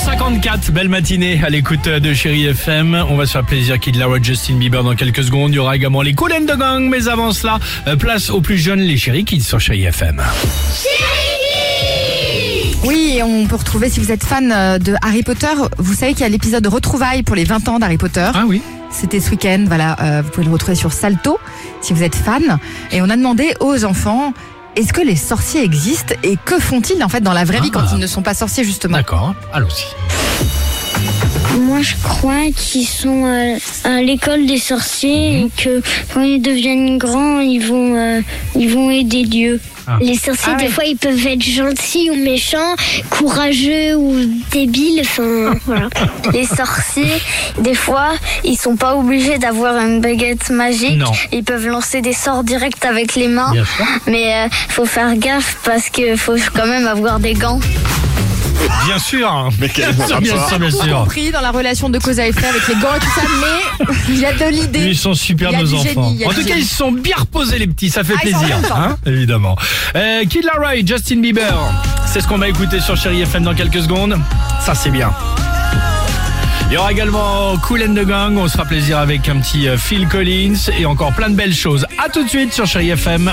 8h54, belle matinée à l'écoute de Chéri FM. On va se faire plaisir, Kid Laroi, Justin Bieber dans quelques secondes. Il y aura également les Cool the Gang, mais avant cela, euh, place aux plus jeunes, les Chéri Kids sur Chéri FM. Oui, et on peut retrouver, si vous êtes fan euh, de Harry Potter, vous savez qu'il y a l'épisode Retrouvailles pour les 20 ans d'Harry Potter. Ah oui C'était ce week-end, voilà, euh, vous pouvez le retrouver sur Salto, si vous êtes fan. Et on a demandé aux enfants, est-ce que les sorciers existent et que font-ils en fait dans la vraie vie quand Ah. ils ne sont pas sorciers justement? D'accord, allons-y. Moi, je crois qu'ils sont euh, à l'école des sorciers et que quand ils deviennent grands, ils vont, euh, ils vont aider Dieu. Ah. Les sorciers, Ah des fois, ils peuvent être gentils ou méchants, courageux ou débiles. Enfin, voilà. Les sorciers, des fois, ils sont pas obligés d'avoir une baguette magique. Non. Ils peuvent lancer des sorts directs avec les mains. Bien sûr. Mais euh, faut faire gaffe parce que faut quand même avoir des gants. Bien sûr Mais bien sûr, bien sûr, bien sûr. compris dans la relation de cause à effet avec les gants et tout ça, mais il y a de l'idée. Ils sont super nos enfants. génie, en tout cas, génie. ils se sont bien reposés les petits, ça fait Ah, plaisir, hein, évidemment. Euh, Kid Laroi, Justin Bieber, c'est ce qu'on va écouter sur Chéri FM dans quelques secondes. Ça c'est bien. Il y aura également Cool and the Gang, on se fera plaisir avec un petit euh, Phil Collins et encore plein de belles choses. À tout de suite sur Chéri FM.